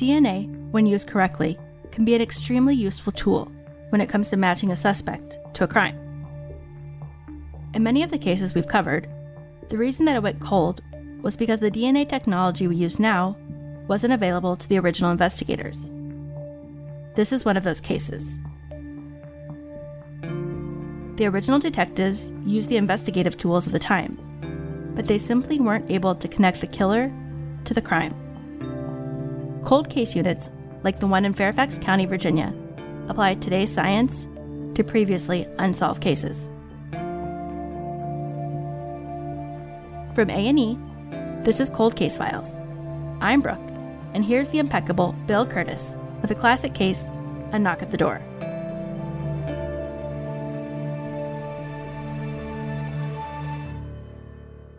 DNA, when used correctly, can be an extremely useful tool when it comes to matching a suspect to a crime. In many of the cases we've covered, the reason that it went cold was because the DNA technology we use now wasn't available to the original investigators. This is one of those cases. The original detectives used the investigative tools of the time, but they simply weren't able to connect the killer to the crime. Cold case units, like the one in Fairfax County, Virginia, apply today's science to previously unsolved cases. From A&E, this is Cold Case Files. I'm Brooke, and here's the impeccable Bill Kurtis with a classic case, A Knock at the Door.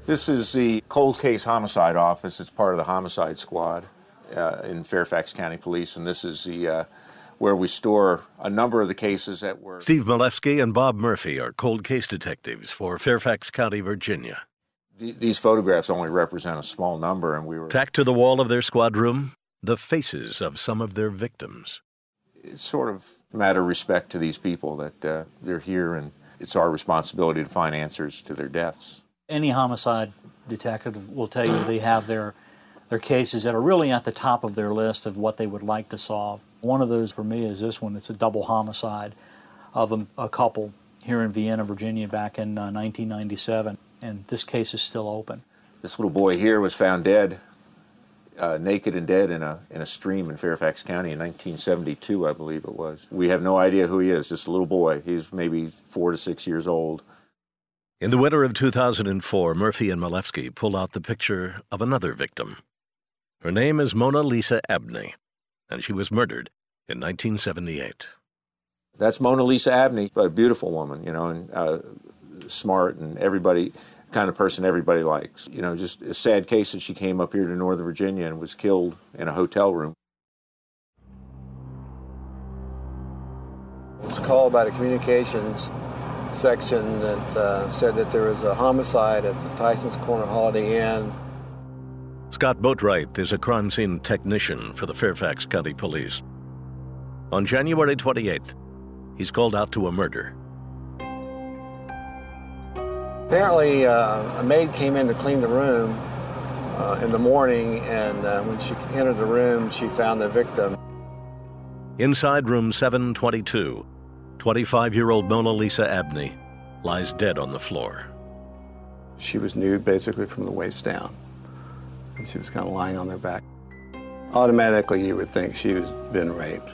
This is the cold case homicide office. It's part of the homicide squad uh, in Fairfax County Police, and this is the uh, where we store a number of the cases that were. Steve Malefsky and Bob Murphy are cold case detectives for Fairfax County, Virginia. these photographs only represent a small number, and we were tacked to the wall of their squad room the faces of some of their victims. It's sort of a matter of respect to these people that uh, they're here, and it's our responsibility to find answers to their deaths. Any homicide detective will tell you they have their their cases that are really at the top of their list of what they would like to solve. One of those for me is this one. It's a double homicide of a, a couple here in Vienna, Virginia, back in uh, 1997, and this case is still open. This little boy here was found dead uh, naked and dead in a in a stream in Fairfax County in 1972, I believe it was. We have no idea who he is. Just a little boy. He's maybe four to six years old. In the winter of 2004, Murphy and Malevsky pull out the picture of another victim. Her name is Mona Lisa Abney, and she was murdered in 1978. That's Mona Lisa Abney, a beautiful woman, you know, and uh, smart, and everybody kind of person everybody likes. You know, just a sad case that she came up here to Northern Virginia and was killed in a hotel room. It was called by the communications section that uh, said that there was a homicide at the Tyson's Corner Holiday Inn. Scott Boatwright is a crime scene technician for the Fairfax County Police. On January 28th, he's called out to a murder. Apparently, uh, a maid came in to clean the room uh, in the morning, and uh, when she entered the room, she found the victim. Inside room 722, 25 year old Mona Lisa Abney lies dead on the floor. She was nude basically from the waist down, and she was kind of lying on their back. Automatically, you would think she had been raped.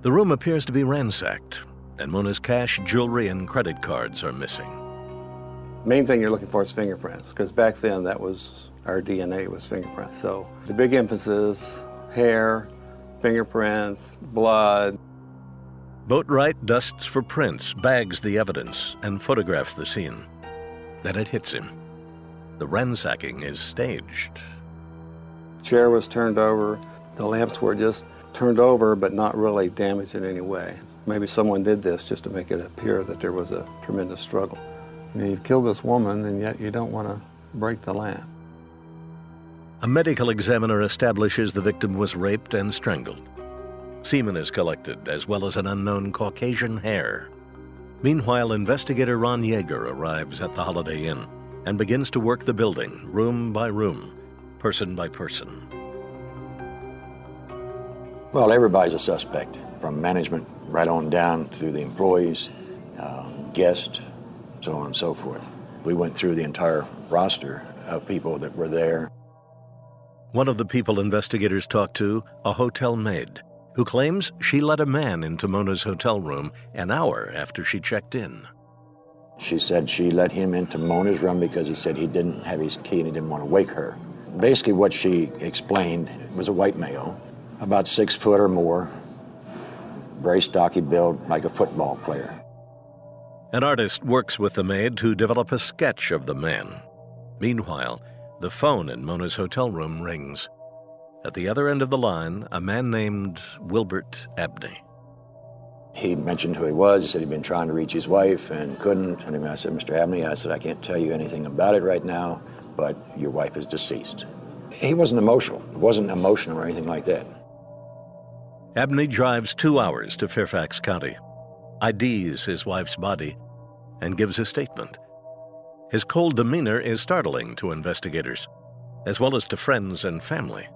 The room appears to be ransacked, and Mona's cash, jewelry, and credit cards are missing. Main thing you're looking for is fingerprints, because back then that was our DNA was fingerprints. So the big emphasis, hair, fingerprints, blood. Boatwright dusts for prints, bags the evidence, and photographs the scene. Then it hits him. The ransacking is staged. Chair was turned over. The lamps were just turned over, but not really damaged in any way. Maybe someone did this just to make it appear that there was a tremendous struggle. You know, you've killed this woman, and yet you don't want to break the lamp. A medical examiner establishes the victim was raped and strangled. Semen is collected, as well as an unknown Caucasian hair. Meanwhile, investigator Ron Yeager arrives at the Holiday Inn and begins to work the building, room by room, person by person. Well, everybody's a suspect, from management right on down through the employees, uh, guests, so on and so forth. We went through the entire roster of people that were there. One of the people investigators talked to, a hotel maid, who claims she let a man into Mona's hotel room an hour after she checked in. She said she let him into Mona's room because he said he didn't have his key and he didn't want to wake her. Basically, what she explained was a white male, about six foot or more, very stocky build, like a football player. An artist works with the maid to develop a sketch of the man. Meanwhile, the phone in Mona's hotel room rings. At the other end of the line, a man named Wilbert Abney. He mentioned who he was. He said he'd been trying to reach his wife and couldn't. And I said, Mr. Abney, I said, I can't tell you anything about it right now, but your wife is deceased. He wasn't emotional. It wasn't emotional or anything like that. Abney drives two hours to Fairfax County, IDs his wife's body, and gives a statement. His cold demeanor is startling to investigators, as well as to friends and family.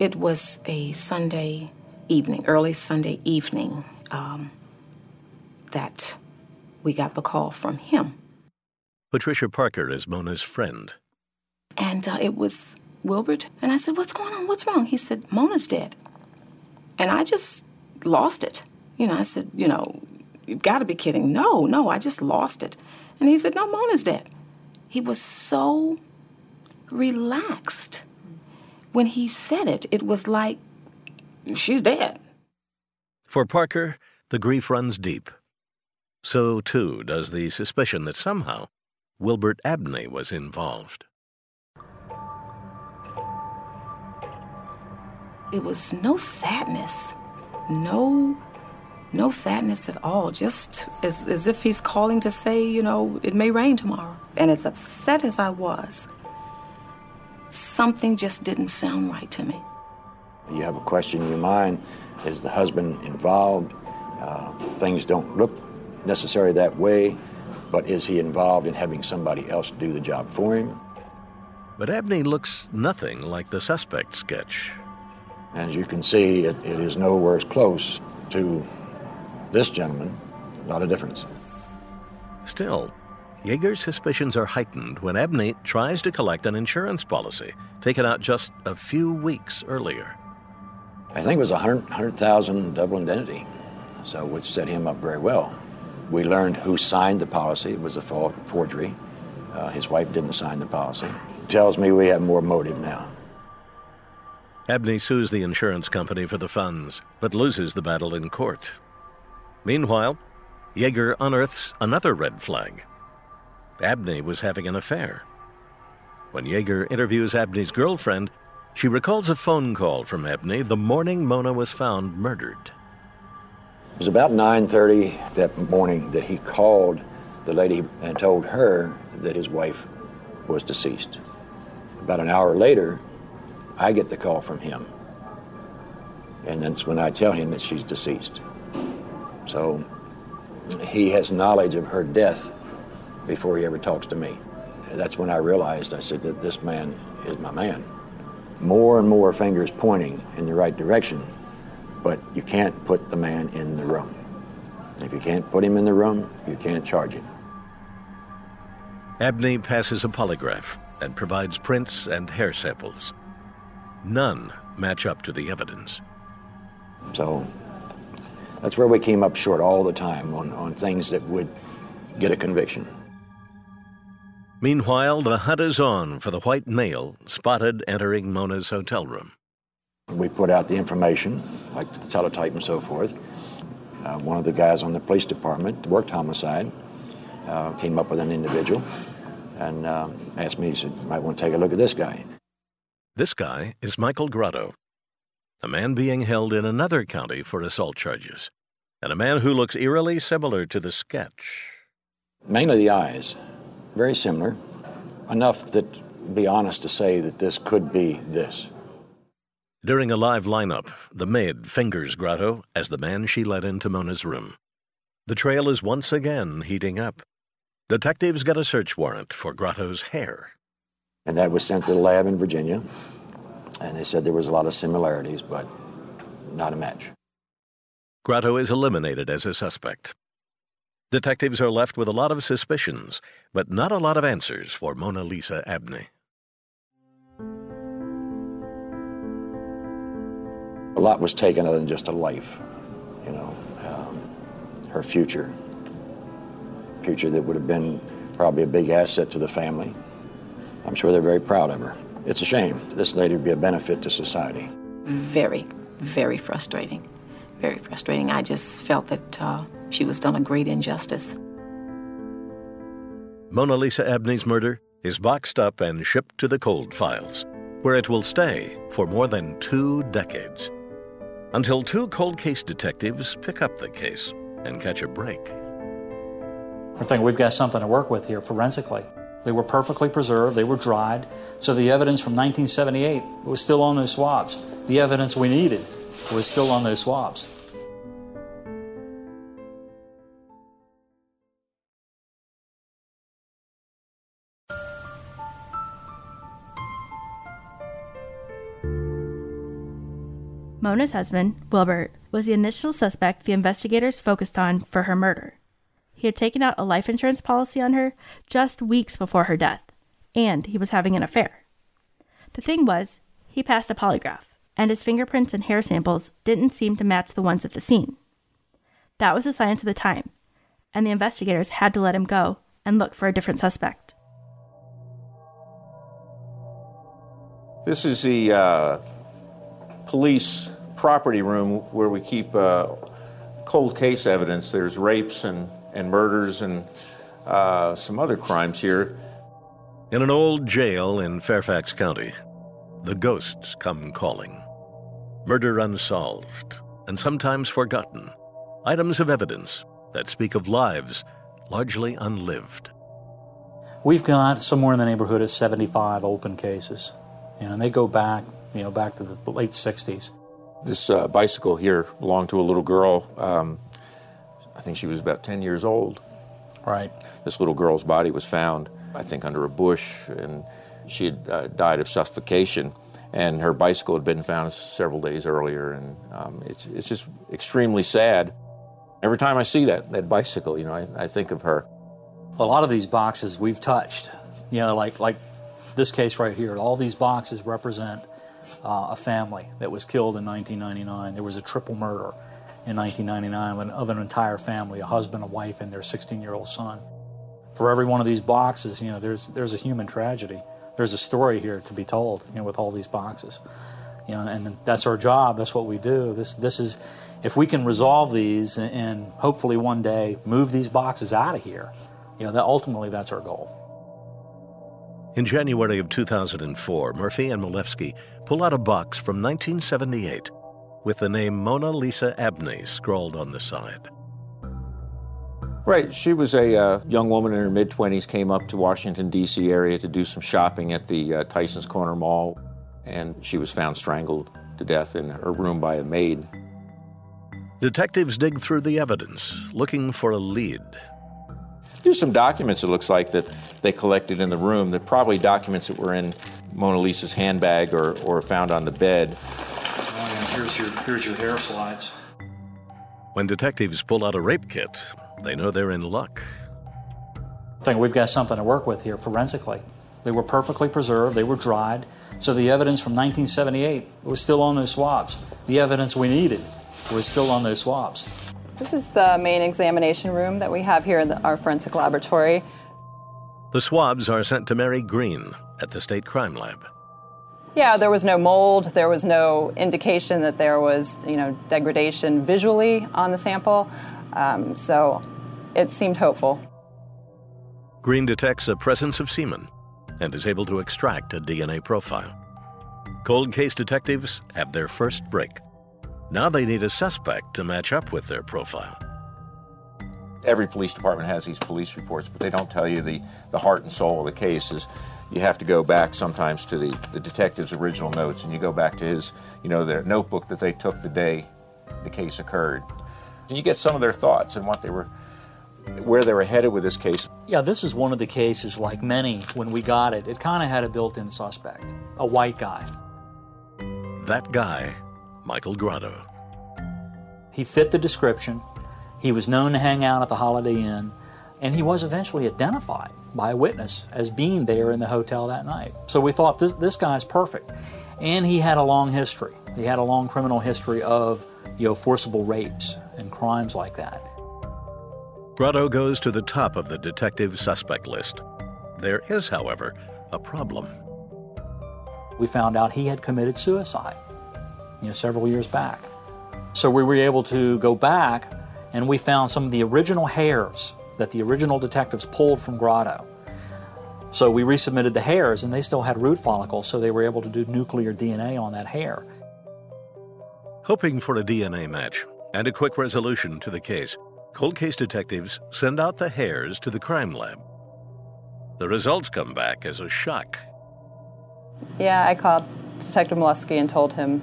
It was a Sunday evening, early Sunday evening, um, that we got the call from him. Patricia Parker is Mona's friend. And uh, it was Wilbert. And I said, What's going on? What's wrong? He said, Mona's dead. And I just lost it. You know, I said, You know, you've got to be kidding. No, no, I just lost it. And he said, No, Mona's dead. He was so relaxed. When he said it, it was like, She's dead. For Parker, the grief runs deep. So, too, does the suspicion that somehow Wilbert Abney was involved. It was no sadness, no, no sadness at all. Just as, as if he's calling to say, you know, it may rain tomorrow. And as upset as I was, something just didn't sound right to me. You have a question in your mind is the husband involved? Uh, things don't look necessarily that way, but is he involved in having somebody else do the job for him? But Abney looks nothing like the suspect sketch. As you can see, it, it is nowhere as close to this gentleman. Not a difference. Still, Yeager's suspicions are heightened when Abney tries to collect an insurance policy taken out just a few weeks earlier. I think it was a 100, 100,000 double indemnity, so which set him up very well. We learned who signed the policy. It was a forgery. Uh, his wife didn't sign the policy. Tells me we have more motive now. Abney sues the insurance company for the funds, but loses the battle in court. Meanwhile, Yeager unearths another red flag. Abney was having an affair. When Yeager interviews Abney's girlfriend, she recalls a phone call from Abney the morning Mona was found murdered. It was about 9:30 that morning that he called the lady and told her that his wife was deceased. About an hour later, I get the call from him. And that's when I tell him that she's deceased. So he has knowledge of her death before he ever talks to me. That's when I realized, I said, that this man is my man. More and more fingers pointing in the right direction, but you can't put the man in the room. If you can't put him in the room, you can't charge him. Abney passes a polygraph and provides prints and hair samples. None match up to the evidence. So that's where we came up short all the time on, on things that would get a conviction. Meanwhile, the hunt is on for the white male spotted entering Mona's hotel room. We put out the information, like the teletype and so forth. Uh, one of the guys on the police department worked homicide, uh, came up with an individual, and uh, asked me, he said, you might want to take a look at this guy. This guy is Michael Grotto, a man being held in another county for assault charges, and a man who looks eerily similar to the sketch. Mainly the eyes, very similar, enough that be honest to say that this could be this. During a live lineup, the maid fingers Grotto as the man she led into Mona's room. The trail is once again heating up. Detectives get a search warrant for Grotto's hair. And that was sent to the lab in Virginia. And they said there was a lot of similarities, but not a match. Grotto is eliminated as a suspect. Detectives are left with a lot of suspicions, but not a lot of answers for Mona Lisa Abney. A lot was taken other than just a life, you know, um, her future, future that would have been probably a big asset to the family. I'm sure they're very proud of her. It's a shame. This lady would be a benefit to society. Very, very frustrating. Very frustrating. I just felt that uh, she was done a great injustice. Mona Lisa Abney's murder is boxed up and shipped to the cold files, where it will stay for more than two decades. Until two cold case detectives pick up the case and catch a break. I think we've got something to work with here forensically. They were perfectly preserved, they were dried. So the evidence from 1978 was still on those swabs. The evidence we needed was still on those swabs. Mona's husband, Wilbert, was the initial suspect the investigators focused on for her murder. He had taken out a life insurance policy on her just weeks before her death, and he was having an affair. The thing was, he passed a polygraph, and his fingerprints and hair samples didn't seem to match the ones at the scene. That was the science of the time, and the investigators had to let him go and look for a different suspect. This is the uh, police property room where we keep uh, cold case evidence. There's rapes and, and murders and uh, some other crimes here. In an old jail in Fairfax County, the ghosts come calling. Murder unsolved and sometimes forgotten. Items of evidence that speak of lives largely unlived. We've got somewhere in the neighborhood of 75 open cases, and they go back, you know, back to the late 60s. This uh, bicycle here belonged to a little girl. Um, I think she was about 10 years old. Right. This little girl's body was found, I think, under a bush, and she had uh, died of suffocation. And her bicycle had been found several days earlier, and um, it's, it's just extremely sad. Every time I see that, that bicycle, you know, I, I think of her. A lot of these boxes we've touched, you know, like, like this case right here, all these boxes represent uh, a family that was killed in 1999. There was a triple murder in 1999 of an entire family, a husband, a wife, and their 16-year-old son. For every one of these boxes, you know, there's, there's a human tragedy. There's a story here to be told, you know, with all these boxes. You know, and that's our job. That's what we do. This, this is, if we can resolve these and, hopefully one day move these boxes out of here, you know, that ultimately that's our goal. In January of 2004, Murphy and Malevsky pull out a box from 1978 with the name Mona Lisa Abney scrawled on the side. Right. She was a uh, young woman in her mid 20s, came up to Washington, D.C. area to do some shopping at the uh, Tyson's Corner Mall, and she was found strangled to death in her room by a maid. Detectives dig through the evidence, looking for a lead. There's some documents, it looks like, that they collected in the room. That probably documents that were in Mona Lisa's handbag or, or found on the bed. Oh, here's your, here's your hair slides. When detectives pull out a rape kit, they know they're in luck. I think we've got something to work with here forensically. They were perfectly preserved, they were dried, so the evidence from 1978 was still on those swabs. The evidence we needed was still on those swabs. This is the main examination room that we have here in the, our forensic laboratory. The swabs are sent to Mary Green at the State Crime Lab. Yeah, there was no mold. There was no indication that there was, you know, degradation visually on the sample. Um, so it seemed hopeful. Green detects a presence of semen and is able to extract a DNA profile. Cold case detectives have their first break. Now they need a suspect to match up with their profile. Every police department has these police reports, but they don't tell you the, the heart and soul of the case is you have to go back sometimes to the, the detective's original notes and you go back to his, you know, their notebook that they took the day the case occurred. And you get some of their thoughts and what they were where they were headed with this case. Yeah, this is one of the cases, like many, when we got it, it kind of had a built in suspect, a white guy. That guy, Michael Grotto. He fit the description. He was known to hang out at the Holiday Inn, and he was eventually identified by a witness as being there in the hotel that night. So we thought this, this guy's perfect. And he had a long history. He had a long criminal history of you know, forcible rapes and crimes like that. Grotto goes to the top of the detective suspect list. There is, however, a problem. We found out he had committed suicide, you know, several years back. So we were able to go back and we found some of the original hairs that the original detectives pulled from Grotto. So we resubmitted the hairs and they still had root follicles, so they were able to do nuclear DNA on that hair. Hoping for a DNA match and a quick resolution to the case, cold case detectives send out the hairs to the crime lab. The results come back as a shock. Yeah, I called Detective Molesky and told him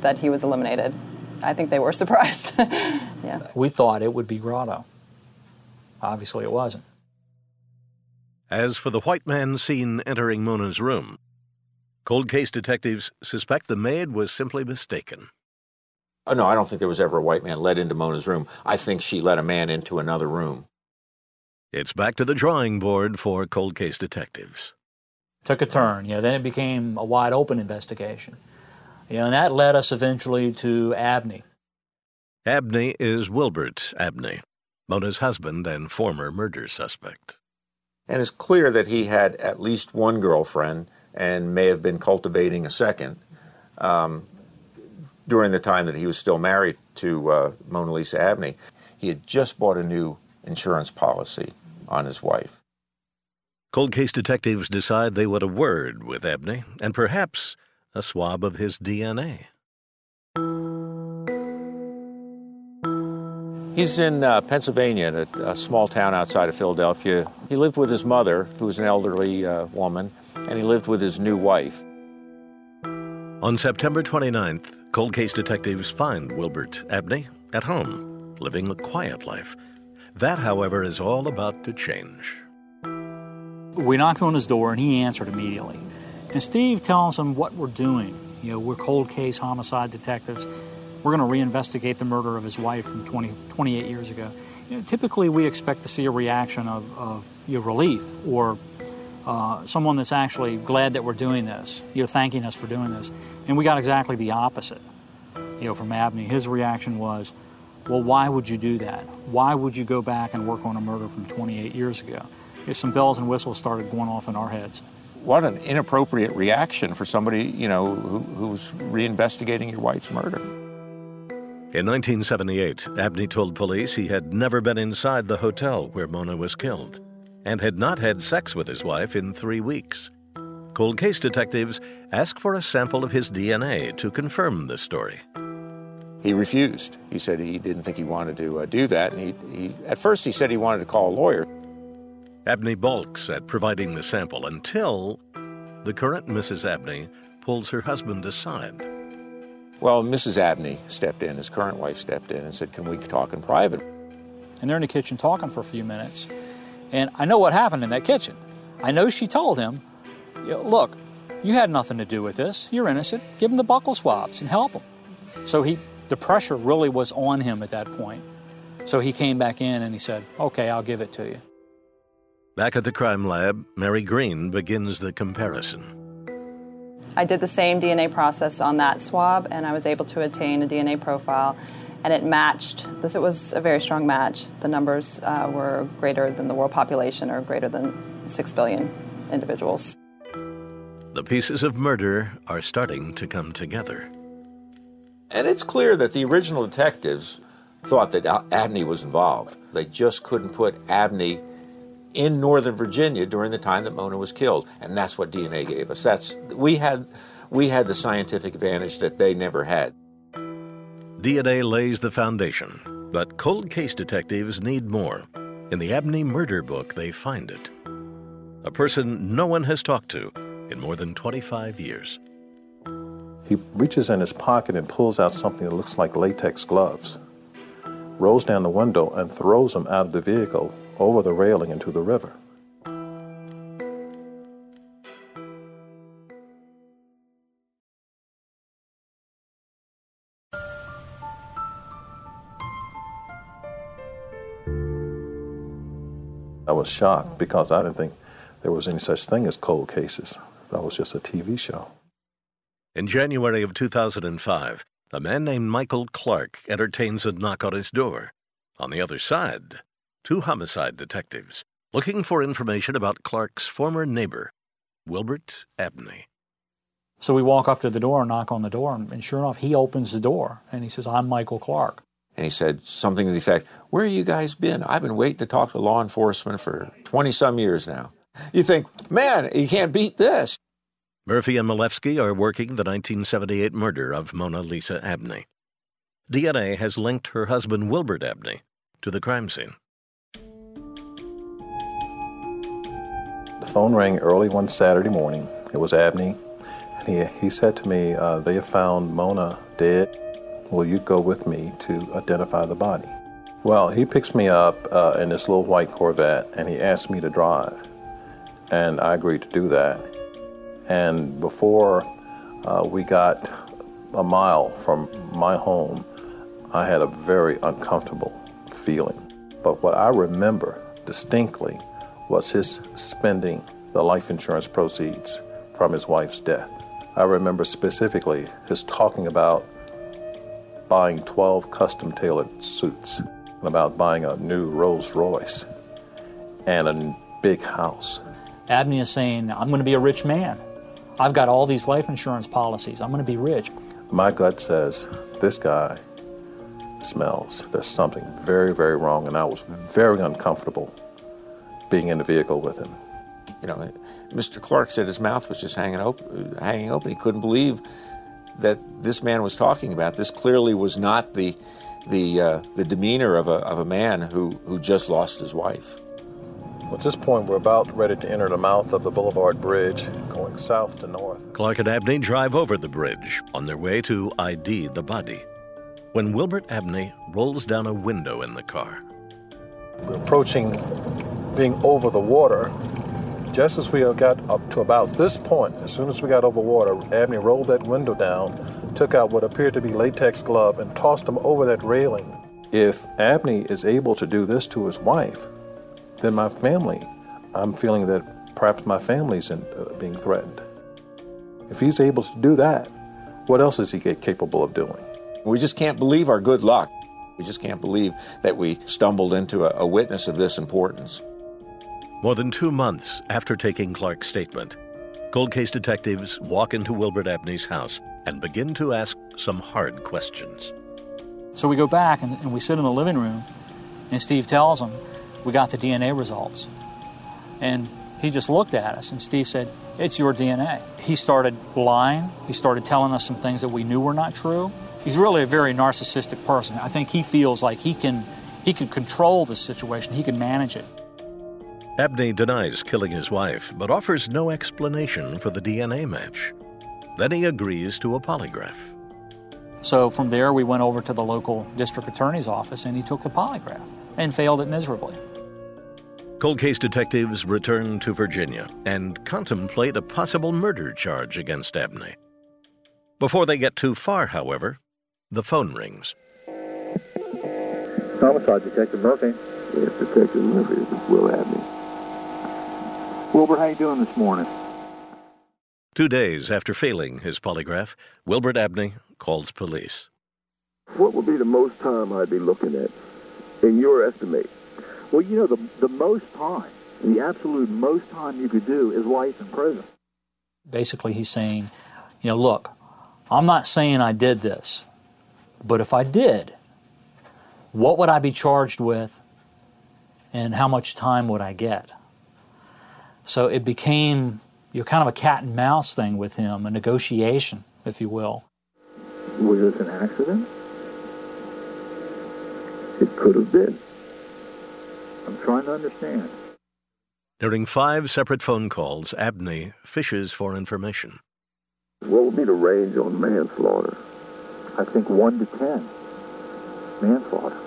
that he was eliminated. I think they were surprised. yeah. We thought it would be Grotto. Obviously, it wasn't. As for the white man seen entering Mona's room, cold case detectives suspect the maid was simply mistaken. Oh, no, I don't think there was ever a white man let into Mona's room. I think she let a man into another room. It's back to the drawing board for cold case detectives. Took a turn. Yeah, then it became a wide open investigation. You know, and that led us eventually to Abney. Abney is Wilbert Abney, Mona's husband and former murder suspect. And it's clear that he had at least one girlfriend and may have been cultivating a second um, during the time that he was still married to uh, Mona Lisa Abney. He had just bought a new insurance policy on his wife. Cold case detectives decide they want a word with Abney and perhaps a swab of his DNA. He's in uh, Pennsylvania, a, a, small town outside of Philadelphia. He lived with his mother, who was an elderly uh, woman, and he lived with his new wife. On September 29th, cold case detectives find Wilbert Abney at home, living a quiet life. That, however, is all about to change. We knocked on his door and he answered immediately. And Steve tells him what we're doing. You know, we're cold case homicide detectives we're going to reinvestigate the murder of his wife from 20, 28 years ago. You know, typically, we expect to see a reaction of, of you know, relief or uh, someone that's actually glad that we're doing this, you know, thanking us for doing this. And we got exactly the opposite, you know, from Abney. His reaction was, well, why would you do that? Why would you go back and work on a murder from 28 years ago? You know, some bells and whistles started going off in our heads. What an inappropriate reaction for somebody, you know, who, who's reinvestigating your wife's murder. In 1978, Abney told police he had never been inside the hotel where Mona was killed and had not had sex with his wife in three weeks. Cold case detectives asked for a sample of his DNA to confirm the story. He refused. He said he didn't think he wanted to uh, do that, and he, he, at first he said he wanted to call a lawyer. Abney balks at providing the sample until the current Mrs. Abney pulls her husband aside. Well, Mrs. Abney stepped in, his current wife stepped in and said, Can we talk in private? And they're in the kitchen talking for a few minutes. And I know what happened in that kitchen. I know she told him, Look, you had nothing to do with this. You're innocent. Give him the buccal swabs and help him. So he, the pressure really was on him at that point. So he came back in and he said, Okay, I'll give it to you. Back at the crime lab, Mary Green begins the comparison. I did the same DNA process on that swab, and I was able to attain a DNA profile, and it matched. This it was a very strong match. The numbers uh, were greater than the world population, or greater than six billion individuals. The pieces of murder are starting to come together. And it's clear that the original detectives thought that Abney was involved. They just couldn't put Abney in Northern Virginia during the time that Mona was killed, and that's what DNA gave us. That's we had we had the scientific advantage that they never had. DNA lays the foundation, but cold case detectives need more. In the Abney murder book, they find it. A person no one has talked to in more than 25 years. He reaches in his pocket and pulls out something that looks like latex gloves, rolls down the window, and throws them out of the vehicle over the railing into the river. I was shocked because I didn't think there was any such thing as cold cases. That was just a TV show. In January of 2005, a man named Michael Clark entertains a knock on his door. On the other side, two homicide detectives looking for information about Clark's former neighbor, Wilbert Abney. So we walk up to the door and knock on the door, and sure enough, he opens the door and he says, I'm Michael Clark. And he said something to the effect, Where have you guys been? I've been waiting to talk to law enforcement for 20 some years now. You think, man, you can't beat this. Murphy and Malevsky are working the 1978 murder of Mona Lisa Abney. DNA has linked her husband Wilbert Abney to the crime scene. Phone rang early one Saturday morning. It was Abney. And he, he said to me, uh, They have found Mona dead. Will you go with me to identify the body? Well, he picks me up uh, in this little white Corvette and he asked me to drive. And I agreed to do that. And before uh, we got a mile from my home, I had a very uncomfortable feeling. But what I remember distinctly was his spending the life insurance proceeds from his wife's death. I remember specifically his talking about buying 12 custom tailored suits, and about buying a new Rolls Royce and a big house. Abney is saying, I'm going to be a rich man. I've got all these life insurance policies. I'm going to be rich. My gut says this guy smells. There's something very, very wrong, and I was very uncomfortable being in the vehicle with him. You know, Mr. Clark said his mouth was just hanging open. Hanging open. He couldn't believe that this man was talking about. This clearly was not the the uh, the demeanor of a of a man who who just lost his wife. At this point, we're about ready to enter the mouth of the Boulevard Bridge, going south to north. Clark and Abney drive over the bridge on their way to ID the body. When Wilbert Abney rolls down a window in the car, we're approaching being over the water. Just as we got up to about this point, as soon as we got over water, Abney rolled that window down, took out what appeared to be latex glove, and tossed them over that railing. If Abney is able to do this to his wife, then my family, I'm feeling that perhaps my family's in, uh, being threatened. If he's able to do that, what else is he capable of doing? We just can't believe our good luck. We just can't believe that we stumbled into a, a witness of this importance. More than two months after taking Clark's statement, cold case detectives walk into Wilbert Abney's house and begin to ask some hard questions. So we go back and, and we sit in the living room, and Steve tells him, We got the DNA results. And he just looked at us, and Steve said, It's your DNA. He started lying. He started telling us some things that we knew were not true. He's really a very narcissistic person. I think he feels like he can, he can control the situation, he can manage it. Abney denies killing his wife, but offers no explanation for the DNA match. Then he agrees to a polygraph. So from there, we went over to the local district attorney's office and he took the polygraph and failed it miserably. Cold case detectives return to Virginia and contemplate a possible murder charge against Abney. Before they get too far, however, the phone rings. Homicide Detective Murphy. Yes, Detective Murphy. This is Will Abney. Wilbert, how you doing this morning? Two days after failing his polygraph, Wilbert Abney calls police. What would be the most time I'd be looking at, in your estimate? Well, you know, the, the most time, the absolute most time you could do is life in prison. Basically, he's saying, you know, look, I'm not saying I did this, but if I did, what would I be charged with and how much time would I get? So it became you know, kind of a cat and mouse thing with him, a negotiation, if you will. Was this an accident? It could have been. I'm trying to understand. During five separate phone calls, Abney fishes for information. What would be the range on manslaughter? I think one to ten. Manslaughter.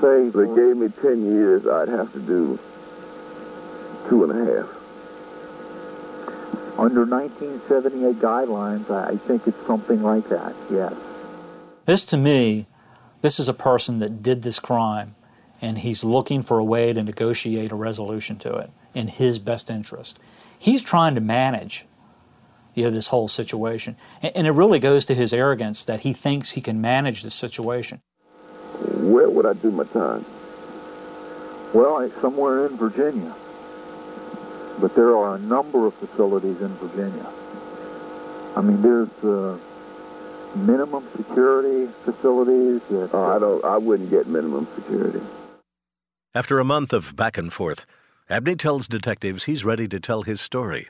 Say if they gave me ten years, I'd have to do two and a half under 1978 guidelines, I think it's something like that, yes. This to me, this is a person that did this crime and he's looking for a way to negotiate a resolution to it in his best interest. He's trying to manage you know, this whole situation. And it really goes to his arrogance that he thinks he can manage this situation. Where would I do my time? Well, somewhere in Virginia but there are a number of facilities in Virginia. I mean, there's uh, minimum security facilities. That, uh, I don't. I wouldn't get minimum security. After a month of back and forth, Abney tells detectives he's ready to tell his story.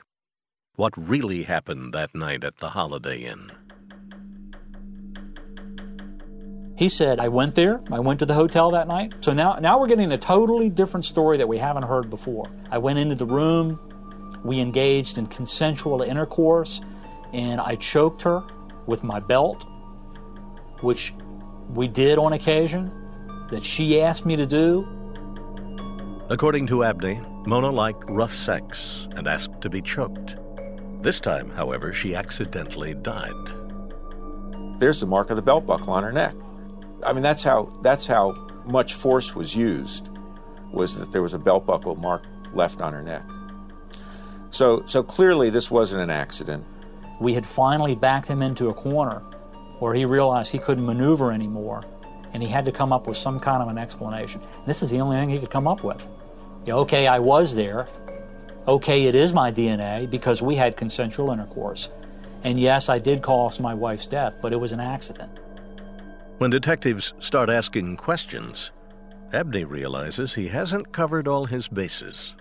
What really happened that night at the Holiday Inn. He said, I went there, I went to the hotel that night. So now, now we're getting a totally different story that we haven't heard before. I went into the room, We engaged in consensual intercourse, and I choked her with my belt, which we did on occasion, that she asked me to do. According to Abney, Mona liked rough sex and asked to be choked. This time, however, she accidentally died. There's the mark of the belt buckle on her neck. I mean, that's how that's how much force was used, was that there was a belt buckle mark left on her neck. So, so clearly, this wasn't an accident. We had finally backed him into a corner where he realized he couldn't maneuver anymore, and he had to come up with some kind of an explanation. This is the only thing he could come up with. Okay, I was there. Okay, it is my DNA because we had consensual intercourse. And yes, I did cause my wife's death, but it was an accident. When detectives start asking questions, Abney realizes he hasn't covered all his bases.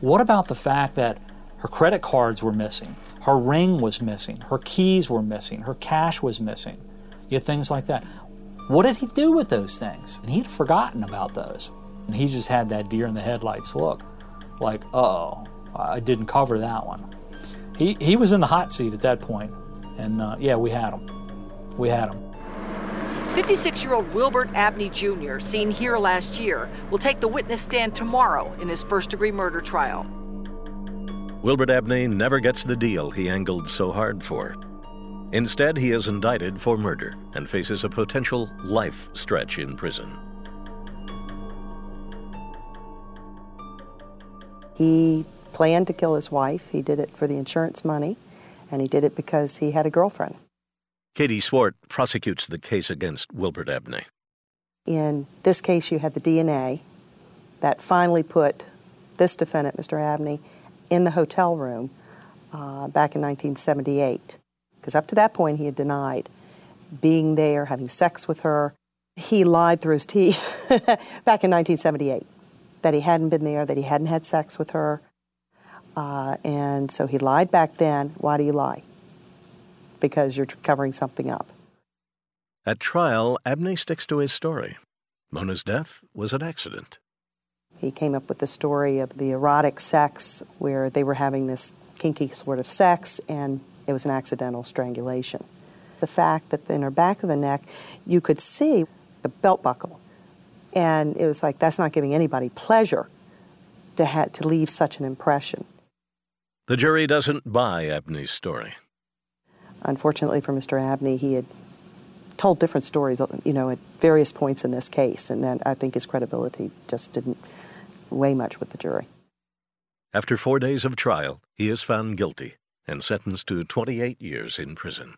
What about the fact that her credit cards were missing, her ring was missing, her keys were missing, her cash was missing, you know, things like that? What did he do with those things? And he'd forgotten about those. And he just had that deer in the headlights look like, oh, I didn't cover that one. He, he was in the hot seat at that point, and uh, yeah, we had him. We had him. 56 year old Wilbert Abney Jr., seen here last year, will take the witness stand tomorrow in his first degree murder trial. Wilbert Abney never gets the deal he angled so hard for. Instead, he is indicted for murder and faces a potential life stretch in prison. He planned to kill his wife. He did it for the insurance money, and he did it because he had a girlfriend. Katie Swart prosecutes the case against Wilbert Abney. In this case, you had the DNA that finally put this defendant, Mr. Abney, in the hotel room uh, back in 1978. Because up to that point, he had denied being there, having sex with her. He lied through his teeth back in 1978 that he hadn't been there, that he hadn't had sex with her. Uh, and so he lied back then. Why do you lie? Because you're covering something up. At trial, Abney sticks to his story. Mona's death was an accident. He came up with the story of the erotic sex where they were having this kinky sort of sex and it was an accidental strangulation. The fact that in her back of the neck, you could see the belt buckle and it was like, that's not giving anybody pleasure to, ha- to leave such an impression. The jury doesn't buy Abney's story. Unfortunately for Mr. Abney, he had told different stories, you know, at various points in this case, and that I think his credibility just didn't weigh much with the jury. After four days of trial, he is found guilty and sentenced to 28 years in prison.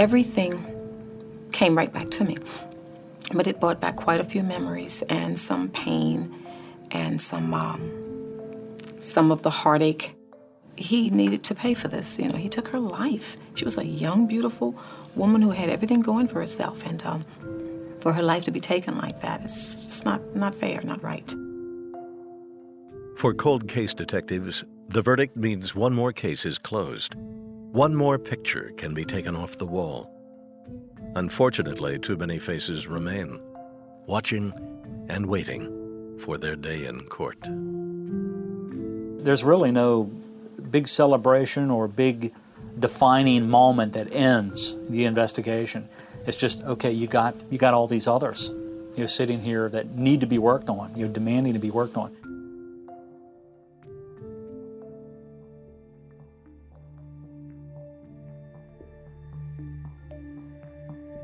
everything came right back to me. But it brought back quite a few memories and some pain and some um, some of the heartache. He needed to pay for this. You know, he took her life. She was a young, beautiful woman who had everything going for herself, and um, for her life to be taken like that, it's just not not fair, not right. For cold case detectives, the verdict means one more case is closed. One more picture can be taken off the wall. Unfortunately, too many faces remain, watching and waiting for their day in court. There's really no big celebration or big defining moment that ends the investigation. It's just okay. You got you got all these others, you know, sitting here that need to be worked on. You're demanding to be worked on.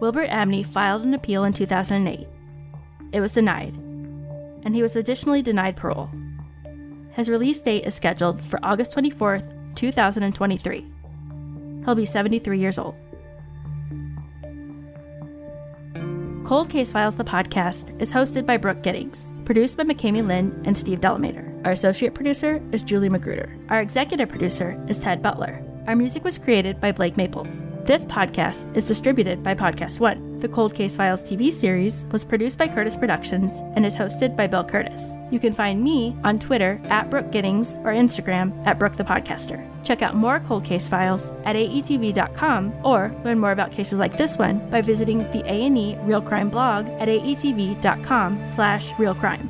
Wilbert Abney filed an appeal in 2008. It was denied, and he was additionally denied parole. His release date is scheduled for August 24, 2023. He'll be 73 years old. Cold Case Files, the podcast, is hosted by Brooke Giddings, produced by McKamey Lynn and Steve Delamater. Our associate producer is Julie Magruder. Our executive producer is Ted Butler. Our music was created by Blake Maples. This podcast is distributed by Podcast One. The Cold Case Files TV series was produced by Kurtis Productions and is hosted by Bill Kurtis. You can find me on Twitter at Brooke Giddings or Instagram at Brooke the Podcaster. Check out more Cold Case Files at aetv.com or learn more about cases like this one by visiting the A&E Real Crime blog at aetv.com slash realcrime.